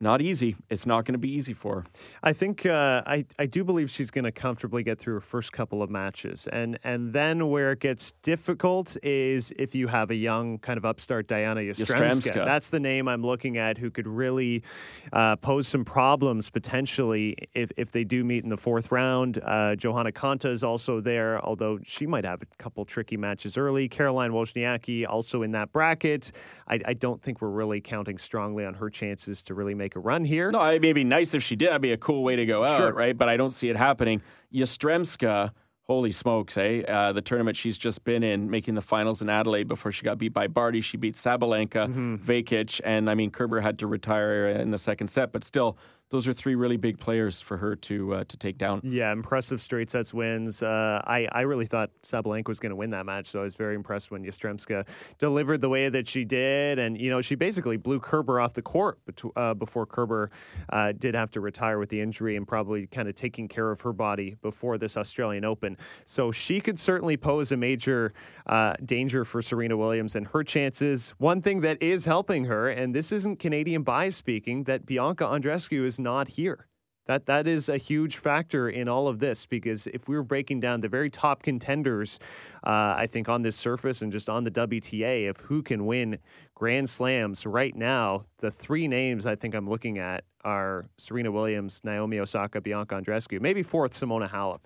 Speaker 2: not easy. It's not going to be easy for her.
Speaker 1: I think uh, I I do believe she's going to comfortably get through her first couple of matches, and and then where it gets difficult is if you have a young kind of upstart Diana Yastremska.
Speaker 2: Yastremska.
Speaker 1: That's the name I'm looking at who could really uh, pose some problems potentially if if they do meet in the fourth round. Uh, Johanna Konta is also there, although she might have a couple tricky matches early. Caroline Wozniacki also in that bracket. I, I don't think we're really counting strongly on her chances to really make a run here.
Speaker 2: No, it may be nice if she did. That'd be a cool way to go out,
Speaker 1: Sure.
Speaker 2: right? But I don't see it happening. Yastremska, holy smokes, eh? Uh, the tournament she's just been in, making the finals in Adelaide before she got beat by Barty. She beat Sabalenka,
Speaker 1: Mm-hmm.
Speaker 2: Vekic, and I mean, Kerber had to retire in the second set, but still, those are three really big players for her to uh, to take down.
Speaker 1: Yeah, impressive straight sets wins. Uh, I, I really thought Sabalenka was going to win that match, so I was very impressed when Yastremska delivered the way that she did. And, you know, she basically blew Kerber off the court betw- uh, before Kerber uh, did have to retire with the injury and probably kind of taking care of her body before this Australian Open. So she could certainly pose a major uh, danger for Serena Williams and her chances. One thing that is helping her, and this isn't Canadian bias speaking, that Bianca Andreescu is not here. That that is a huge factor in all of this because if we were breaking down the very top contenders, uh, I think on this surface and just on the WTA of who can win Grand Slams right now, the three names I think I'm looking at are Serena Williams, Naomi Osaka, Bianca Andreescu, maybe fourth Simona Halep.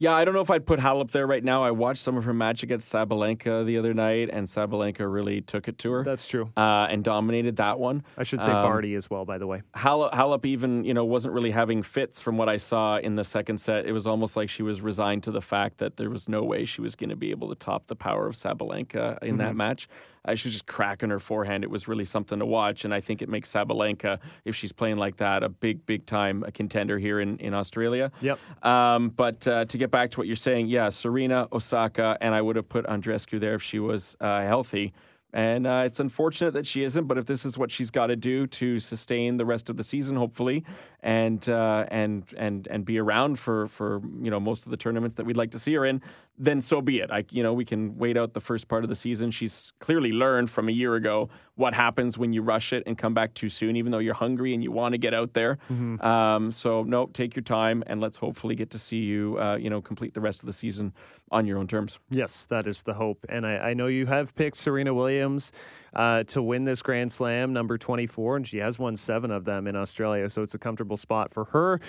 Speaker 2: Yeah, I don't know if I'd put Halep there right now. I watched some of her match against Sabalenka the other night, and Sabalenka really took it to her
Speaker 1: That's true.
Speaker 2: uh, and dominated that one.
Speaker 1: I should say
Speaker 2: Um,
Speaker 1: Barty as well, by the way.
Speaker 2: Halep, Halep even, you know, wasn't really having fits from what I saw in the second set. It was almost like she was resigned to the fact that there was no way she was going to be able to top the power of Sabalenka in that match. Uh, she was just cracking her forehand. It was really something to watch, and I think it makes Sabalenka, if she's playing like that, a big, big time a contender here in, in Australia.
Speaker 1: Yep.
Speaker 2: Um, but uh, to get back to what you're saying, yeah, Serena, Osaka, and I would have put Andreescu there if she was uh, healthy. And uh, it's unfortunate that she isn't, but if this is what she's got to do to sustain the rest of the season, hopefully, and uh, and and and be around for for you know most of the tournaments that we'd like to see her in, then so be it. I you know we can wait out the first part of the season. She's clearly learned from a year ago what happens when you rush it and come back too soon, even though you're hungry and you want to get out there. Um, so no, take your time and let's hopefully get to see you uh, you know complete the rest of the season on your own terms.
Speaker 1: Yes, that is the hope. And I, I know you have picked Serena Williams uh, to win this Grand Slam, number 24, and she has won seven of them in Australia. So it's a comfortable spot for her.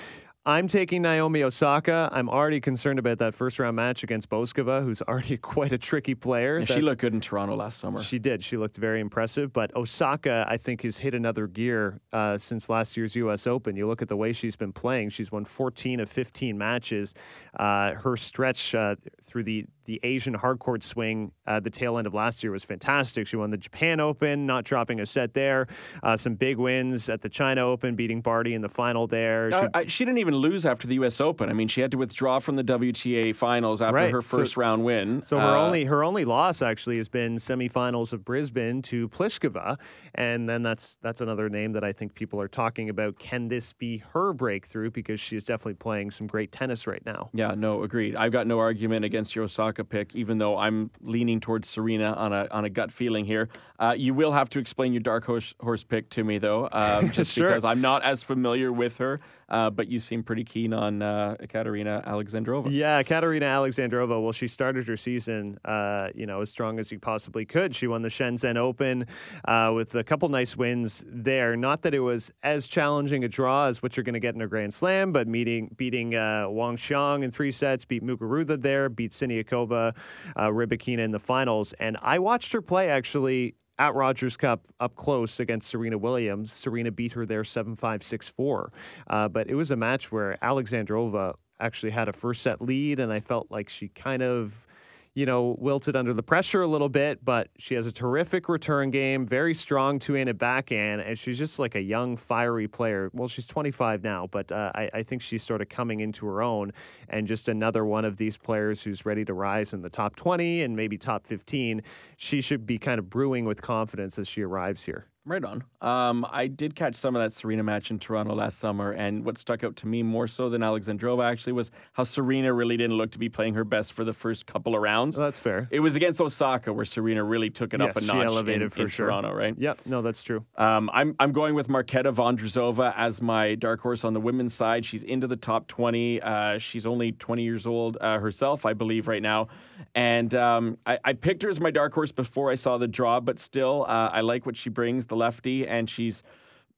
Speaker 1: I'm taking Naomi Osaka. I'm already concerned about that first round match against Bouzkova, who's already quite a tricky player.
Speaker 2: And she looked good in Toronto last summer.
Speaker 1: she did. She looked very impressive. But Osaka, I think, has hit another gear uh, since last year's U.S. Open. You look at the way she's been playing. She's won 14 of 15 matches. Uh, her stretch uh, through the the Asian hardcourt swing, uh, the tail end of last year was fantastic. She won the Japan Open, not dropping a set there. Uh, some big wins at the China Open, beating Barty in the final there. She-
Speaker 2: I, she didn't even lose after the U.S. Open. I mean, she had to withdraw from the WTA finals after
Speaker 1: Right.
Speaker 2: her
Speaker 1: So-
Speaker 2: first round win.
Speaker 1: So her
Speaker 2: Uh,
Speaker 1: only her only loss actually has been semifinals of Brisbane to Pliskova, and then that's that's another name that I think people are talking about. Can this be her breakthrough? Because she is definitely playing some great tennis right now.
Speaker 2: Yeah, no, agreed. I've got no argument against your Osaka pick, even though I'm leaning towards Serena on a on a gut feeling here. Uh, you will have to explain your dark horse, horse pick to me, though, um, just
Speaker 1: Sure.
Speaker 2: because I'm not as familiar with her. Uh, but you seem pretty keen on uh, Katerina Alexandrova.
Speaker 1: Yeah, Katerina Alexandrova. Well, she started her season, uh, you know, as strong as you possibly could. She won the Shenzhen Open uh, with a couple nice wins there. Not that it was as challenging a draw as what you're going to get in a Grand Slam, but meeting beating uh, Wang Xiang in three sets, beat Muguruza there, beat Siniakova, uh, Rybakina in the finals, and I watched her play actually at Rogers Cup up close against Serena Williams. Serena beat her there 7 5 6 4. Uh, but it was a match where Alexandrova actually had a first set lead, and I felt like she kind of. You know, wilted under the pressure a little bit, but she has a terrific return game, very strong two-handed backhand, and she's just like a young, fiery player. Well, she's 25 now, but uh, I, I think she's sort of coming into her own, and just another one of these players who's ready to rise in the top 20 and maybe top 15. She should be kind of brewing with confidence as she arrives here.
Speaker 2: Right on. Um, I did catch some of that Serena match in Toronto last summer, and what stuck out to me more so than Alexandrova actually was how Serena really didn't look to be playing her best for the first couple of rounds.
Speaker 1: Well, that's fair.
Speaker 2: It was against Osaka where Serena really took it
Speaker 1: yes,
Speaker 2: up a
Speaker 1: she
Speaker 2: notch
Speaker 1: elevated
Speaker 2: in,
Speaker 1: for
Speaker 2: in
Speaker 1: sure.
Speaker 2: Toronto, right?
Speaker 1: Yep, no, that's true.
Speaker 2: Um, I'm I'm going with Marketa Vondrousova as my dark horse on the women's side. She's into the top 20. Uh, she's only 20 years old uh, herself, I believe, right now. And um, I, I, picked her as my dark horse before I saw the draw, but still, uh, I like what she brings, the lefty, and she's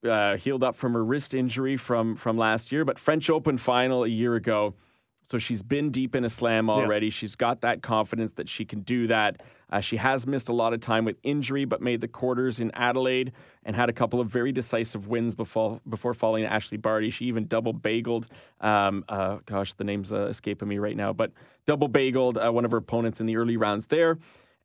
Speaker 2: uh, healed up from her wrist injury from from last year. But French Open final a year ago. So she's been deep in a slam already. Yeah. She's got that confidence that she can do that. Uh, she has missed a lot of time with injury, but made the quarters in Adelaide and had a couple of very decisive wins before before falling to Ashley Barty. She even double bageled. Um, uh, gosh, the name's uh, escaping me right now, but double bageled uh, one of her opponents in the early rounds there.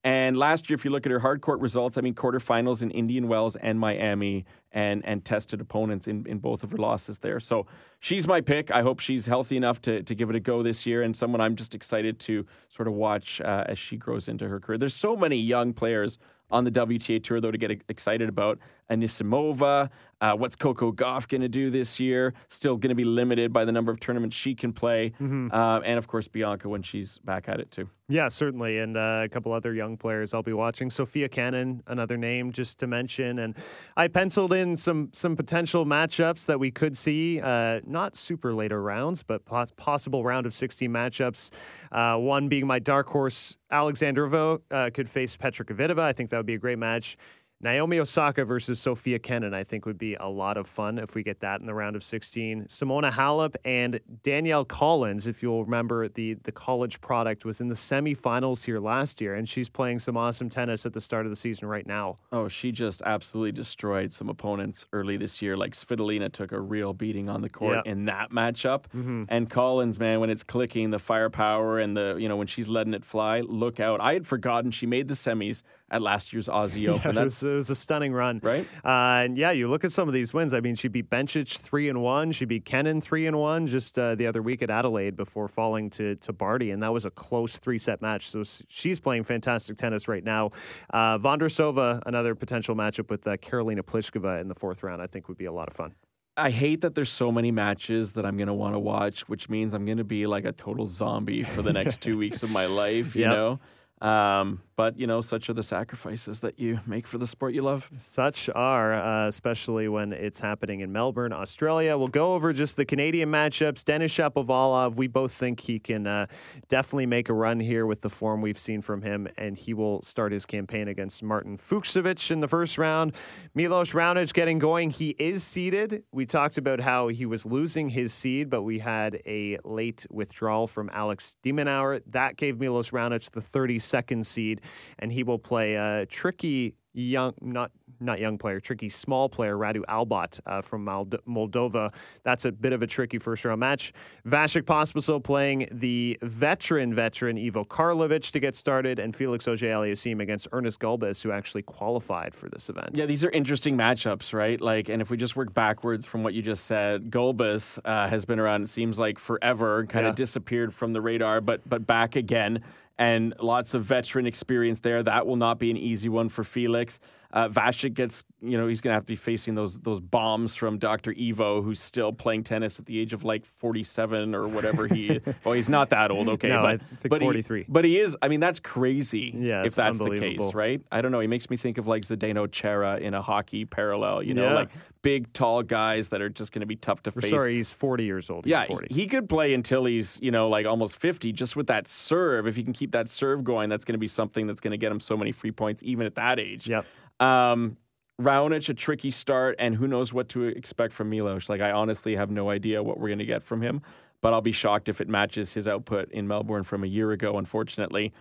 Speaker 2: And last year, if you look at her hard court results, I mean, quarterfinals in Indian Wells and Miami, and and tested opponents in, in both of her losses there. So she's my pick. I hope she's healthy enough to, to give it a go this year, and someone I'm just excited to sort of watch uh, as she grows into her career. There's so many young players on the WTA tour, though, to get excited about. Anisimova, uh, what's Coco Gauff going to do this year? Still going to be limited by the number of tournaments she can play. Mm-hmm. Uh, and of course, Bianca when she's back at it, too.
Speaker 1: Yeah, certainly. And uh, a couple other young players I'll be watching. Sofia Kenin, another name just to mention. And I penciled in some, some potential matchups that we could see, uh, not super later rounds, but pos- possible round of 16 matchups. Uh, one being my dark horse, Alexandrova, uh, could face Petra Kvitova. I think that would be a great match. Naomi Osaka versus Sofia Kenin, I think, would be a lot of fun if we get that in the round of 16. Simona Halep and Danielle Collins, if you'll remember, the, the college product was in the semifinals here last year, and she's playing some awesome tennis at the start of the season right now.
Speaker 2: Oh, she just absolutely destroyed some opponents early this year. Like Svitolina took a real beating on the court yep. in that matchup. Mm-hmm. And Collins, man, when it's clicking, the firepower and the, you know, when she's letting it fly, look out. I had forgotten she made the semis at last year's Aussie Open.
Speaker 1: Yeah, That's it was a stunning run,
Speaker 2: right?
Speaker 1: Uh, and yeah, you look at some of these wins. I mean, she beat Bencic three and one. She beat Kenin three and one just uh, the other week at Adelaide before falling to to Barty, and that was a close three set match. So she's playing fantastic tennis right now. Uh, Vondrousova, another potential matchup with uh, Karolina Pliskova in the fourth round, I think would be a lot of fun.
Speaker 2: I hate that there's so many matches that I'm going to want to watch, which means I'm going to be like a total zombie for the next two weeks of my life, you yep. know? Um, but you know, such are the sacrifices that you make for the sport you love.
Speaker 1: Such are, uh, especially when it's happening in Melbourne, Australia. We'll go over just the Canadian matchups. Denis Shapovalov, we both think he can uh, definitely make a run here with the form we've seen from him, and he will start his campaign against Martin Fucsovics in the first round. Milos Raonic getting going. He is seeded. We talked about how he was losing his seed, but we had a late withdrawal from Alex de Minaur. That gave Milos Raonic the 32nd seed and he will play a tricky young, not not young player, tricky small player, Radu Albot uh, from Moldova. That's a bit of a tricky first round match. Vasek Pospisil playing the veteran veteran Ivo Karlovic to get started, and Felix Auger-Aliassime against Ernest Gulbis, who actually qualified for this event.
Speaker 2: Yeah, these are interesting matchups, right? Like, and if we just work backwards from what you just said, Gulbis uh, has been around. It seems like forever, kind yeah. of disappeared from the radar, but but back again and lots of veteran experience there. That will not be an easy one for Felix. Uh, Vasek gets, you know, he's going to have to be facing those those bombs from Dr. Ivo, who's still playing tennis at the age of like 47 or whatever he. oh, he's not that old, okay,
Speaker 1: no,
Speaker 2: but
Speaker 1: but
Speaker 2: 43. He, but he is. I mean, that's crazy.
Speaker 1: Yeah,
Speaker 2: if that's the case, right? I don't know. He makes me think of like Zdeno Chara in a hockey parallel. You know, yeah. like big, tall guys that are just going to be tough to
Speaker 1: We're
Speaker 2: face.
Speaker 1: Sorry, he's 40 years old. He's
Speaker 2: yeah,
Speaker 1: 40.
Speaker 2: he could play until he's you know like almost 50, just with that serve. If he can keep that serve going, that's going to be something that's going to get him so many free points, even at that age.
Speaker 1: Yep.
Speaker 2: Um, Raonic, a tricky start, and who knows what to expect from Milos. Like, I honestly have no idea what we're going to get from him, but I'll be shocked if it matches his output in Melbourne from a year ago, unfortunately.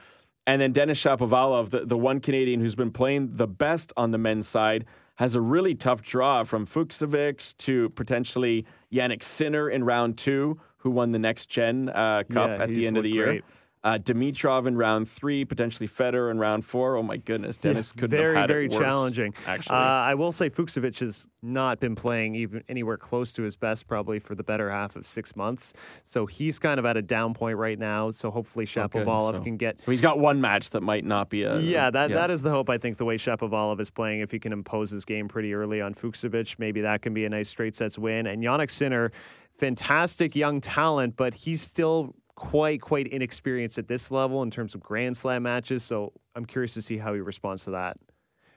Speaker 2: And then Denis Shapovalov, the, the one Canadian who's been playing the best on the men's side, has a really tough draw from Fucsovics to potentially Jannik Sinner in round two, who won the next gen uh, cup
Speaker 1: yeah,
Speaker 2: at the end of the
Speaker 1: great.
Speaker 2: year. Uh, Dimitrov in round three, potentially Federer in round four. Oh my goodness, Denis
Speaker 1: Yeah,
Speaker 2: couldn't
Speaker 1: very,
Speaker 2: have had
Speaker 1: very
Speaker 2: it worse,
Speaker 1: challenging.
Speaker 2: Actually,
Speaker 1: Uh, I will say Fucsovics has not been playing even anywhere close to his best probably for the better half of six months. So he's kind of at a down point right now. So hopefully
Speaker 2: Oh.
Speaker 1: Shapovalov
Speaker 2: So-
Speaker 1: can get.
Speaker 2: so he's got one match that might not be a
Speaker 1: Yeah, that, that is the hope. I think the way Shapovalov is playing, if he can impose his game pretty early on Fucsovics, maybe that can be a nice straight sets win. And Jannik Sinner, fantastic young talent, but he's still quite quite inexperienced at this level in terms of Grand Slam matches. So I'm curious to see how he responds to that.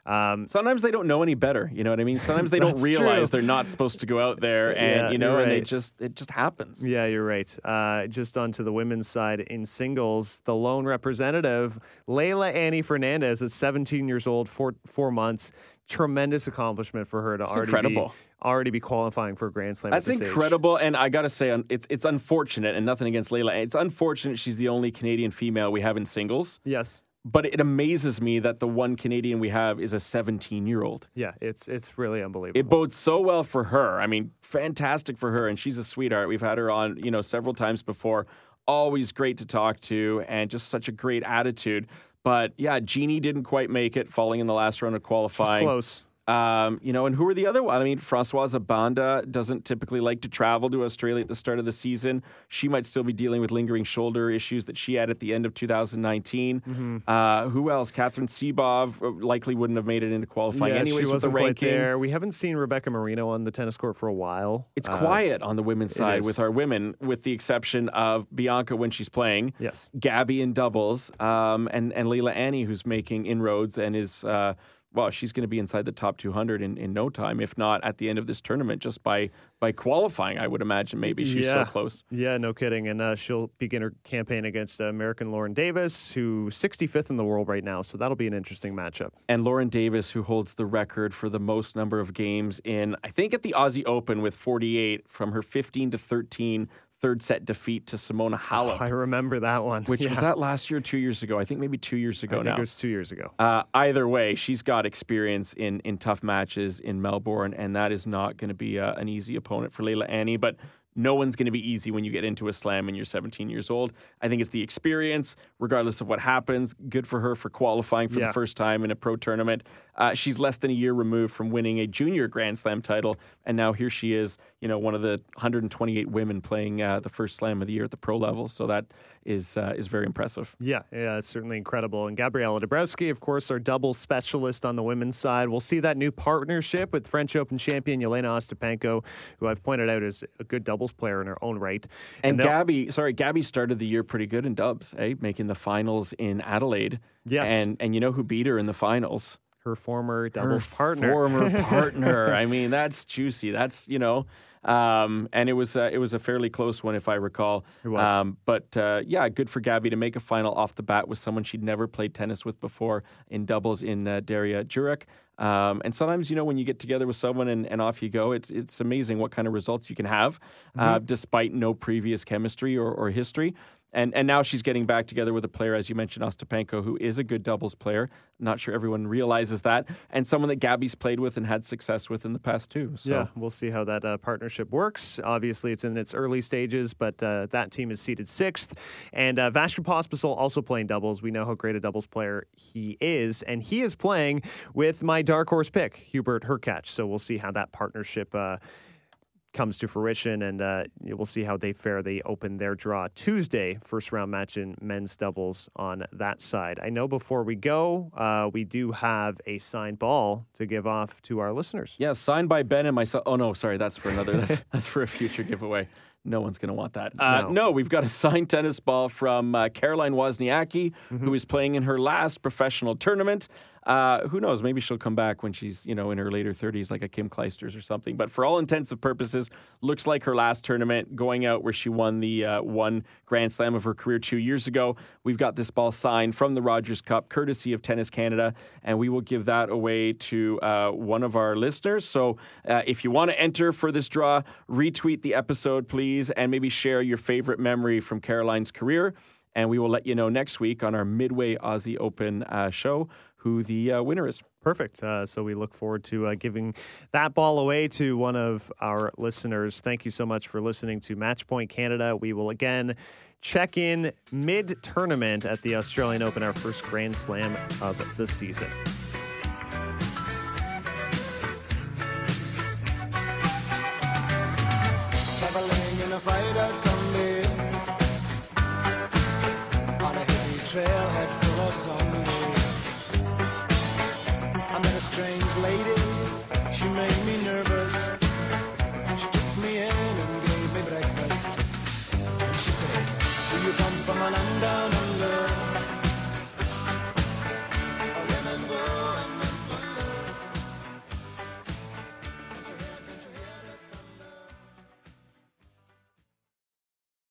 Speaker 1: Um,
Speaker 2: Sometimes they don't know any better. You know what I mean? Sometimes they don't realize
Speaker 1: true.
Speaker 2: they're not supposed to go out there, and
Speaker 1: Yeah,
Speaker 2: you know,
Speaker 1: you're
Speaker 2: and they just it just happens.
Speaker 1: Yeah, you're right. Uh, just onto the women's side in singles, the lone representative, Leylah Annie Fernandez, is 17 years old, four four months. Tremendous accomplishment for her to already
Speaker 2: incredible.
Speaker 1: be already be qualifying for a Grand Slam.
Speaker 2: That's
Speaker 1: at this age.
Speaker 2: incredible, and I got to say, it's it's unfortunate, and nothing against Leylah. It's unfortunate she's the only Canadian female we have in singles,
Speaker 1: Yes.
Speaker 2: but it amazes me that the one Canadian we have is a 17 year old.
Speaker 1: Yeah, it's it's really unbelievable.
Speaker 2: It bodes so well for her. I mean, fantastic for her, and she's a sweetheart. We've had her on, you know, several times before. Always great to talk to, and just such a great attitude. But yeah, Genie didn't quite make it, falling in the last round of
Speaker 1: She's
Speaker 2: qualifying.
Speaker 1: close.
Speaker 2: Um, you know, and who are the other one? I mean, Francoise Abanda doesn't typically like to travel to Australia at the start of the season. She might still be dealing with lingering shoulder issues that she had at the end of 2019.
Speaker 1: Mm-hmm.
Speaker 2: Uh, who else? Katherine Sebov uh, likely wouldn't have made it into qualifying
Speaker 1: yeah,
Speaker 2: anyways
Speaker 1: she
Speaker 2: with the
Speaker 1: wasn't quite
Speaker 2: ranking.
Speaker 1: there. We haven't seen Rebecca Marino on the tennis court for a while.
Speaker 2: It's
Speaker 1: Uh,
Speaker 2: quiet on the women's side with our women, with the exception of Bianca when she's playing.
Speaker 1: Yes.
Speaker 2: Gabby in doubles, um, and and Leylah Annie who's making inroads and is uh, well, she's going to be inside the top 200 in, in no time, if not at the end of this tournament, just by by qualifying. I would imagine maybe she's
Speaker 1: yeah.
Speaker 2: so close.
Speaker 1: Yeah, no kidding. And uh, she'll begin her campaign against uh, American Lauren Davis, who's 65th in the world right now. So that'll be an interesting matchup.
Speaker 2: And Lauren Davis, who holds the record for the most number of games in, I think, at the Aussie Open with 48 from her 15 to 13 third set defeat to Simona Halep.
Speaker 1: I remember that one.
Speaker 2: Which was that last year, or two years ago? I think maybe two years
Speaker 1: I
Speaker 2: ago
Speaker 1: think
Speaker 2: now.
Speaker 1: it was two years ago.
Speaker 2: Uh, either way, she's got experience in in tough matches in Melbourne, and that is not going to be uh, an easy opponent for Leylah Annie. But no one's going to be easy when you get into a slam and you're 17 years old. I think it's the experience, regardless of what happens. Good for her for qualifying for
Speaker 1: Yeah.
Speaker 2: the first time in a pro tournament. Uh, she's less than a year removed from winning a junior Grand Slam title, and now here she is, you know, one of the 128 women playing uh, the first slam of the year at the pro level. So that is uh, is very impressive.
Speaker 1: Yeah, yeah, it's certainly incredible. And Gabriella Dabrowski, of course, our double specialist on the women's side. We'll see that new partnership with French Open champion Jelena Ostapenko, who I've pointed out is a good doubles player in her own right.
Speaker 2: And,
Speaker 1: they'll-
Speaker 2: Gabby, sorry, Gabby started the year pretty good in dubs, eh? Making the finals in Adelaide.
Speaker 1: Yes.
Speaker 2: And and you know who beat her in the finals?
Speaker 1: Her former doubles
Speaker 2: Her
Speaker 1: partner.
Speaker 2: Former partner. I mean, that's juicy. That's you know. Um, and it was uh, it was a fairly close one, if I recall.
Speaker 1: It was.
Speaker 2: Um, but uh, yeah, good for Gabby to make a final off the bat with someone she'd never played tennis with before in doubles in uh, Darija Jurak. Um, and sometimes, you know, when you get together with someone and, and off you go, it's it's amazing what kind of results you can have,
Speaker 1: Mm-hmm.
Speaker 2: uh, despite no previous chemistry or, or history. And and now she's getting back together with a player, as you mentioned, Ostapenko, who is a good doubles player. Not sure everyone realizes that, and someone that Gabby's played with and had success with in the past too. So
Speaker 1: Yeah, we'll see how that uh, partnership works. Obviously, it's in its early stages, but uh, that team is seated sixth. And uh, Vasek Pospisil also playing doubles. We know how great a doubles player he is, and he is playing with my dark horse pick, Hubert Hurkacz. So we'll see how that partnership. Uh, comes to fruition, and uh, we'll see how they fare. They open their draw Tuesday, first round match in men's doubles on that side. I know before we go, uh, we do have a signed ball to give off to our listeners.
Speaker 2: Yeah, signed by Ben and myself. Oh no, sorry, that's for another. That's, that's for a future giveaway. No one's going to want that. Uh,
Speaker 1: No.
Speaker 2: no. we've got a signed tennis ball from uh, Caroline Wozniacki,
Speaker 1: Mm-hmm.
Speaker 2: who is playing in her last professional tournament. Uh, who knows? Maybe she'll come back when she's you know in her later thirties, like a Kim Clijsters or something. But for all intents and purposes, looks like her last tournament, going out where she won the uh, one Grand Slam of her career two years ago. We've got this ball signed from the Rogers Cup, courtesy of Tennis Canada, and we will give that away to uh, one of our listeners. So uh, if you want to enter for this draw, retweet the episode, please, and maybe share your favorite memory from Caroline's career. And we will let you know next week on our Midway Aussie Open uh, show who the uh, winner is.
Speaker 1: Perfect. Uh, so we look forward to uh, giving that ball away to one of our listeners. Thank you so much for listening to Matchpoint Canada. We will again check in mid tournament at the Australian Open, our first Grand Slam of the season.